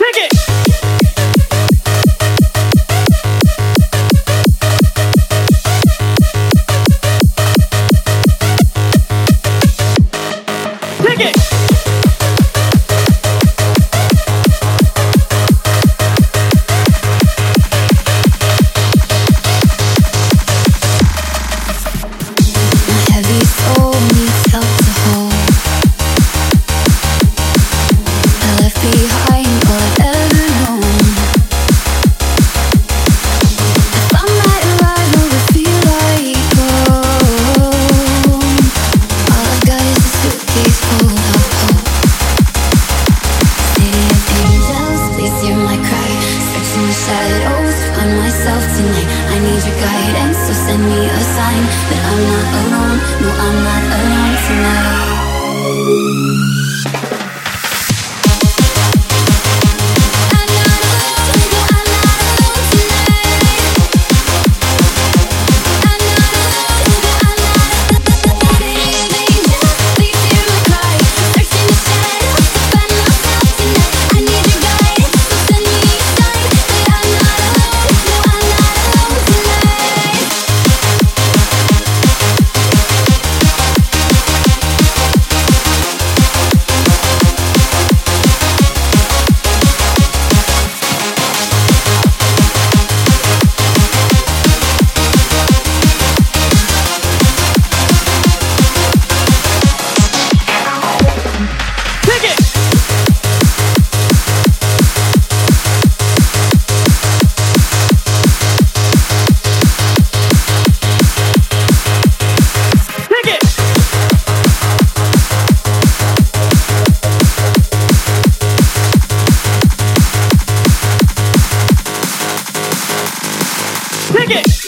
Take it! find that I'm not alone. No, I'm not alone for now. it.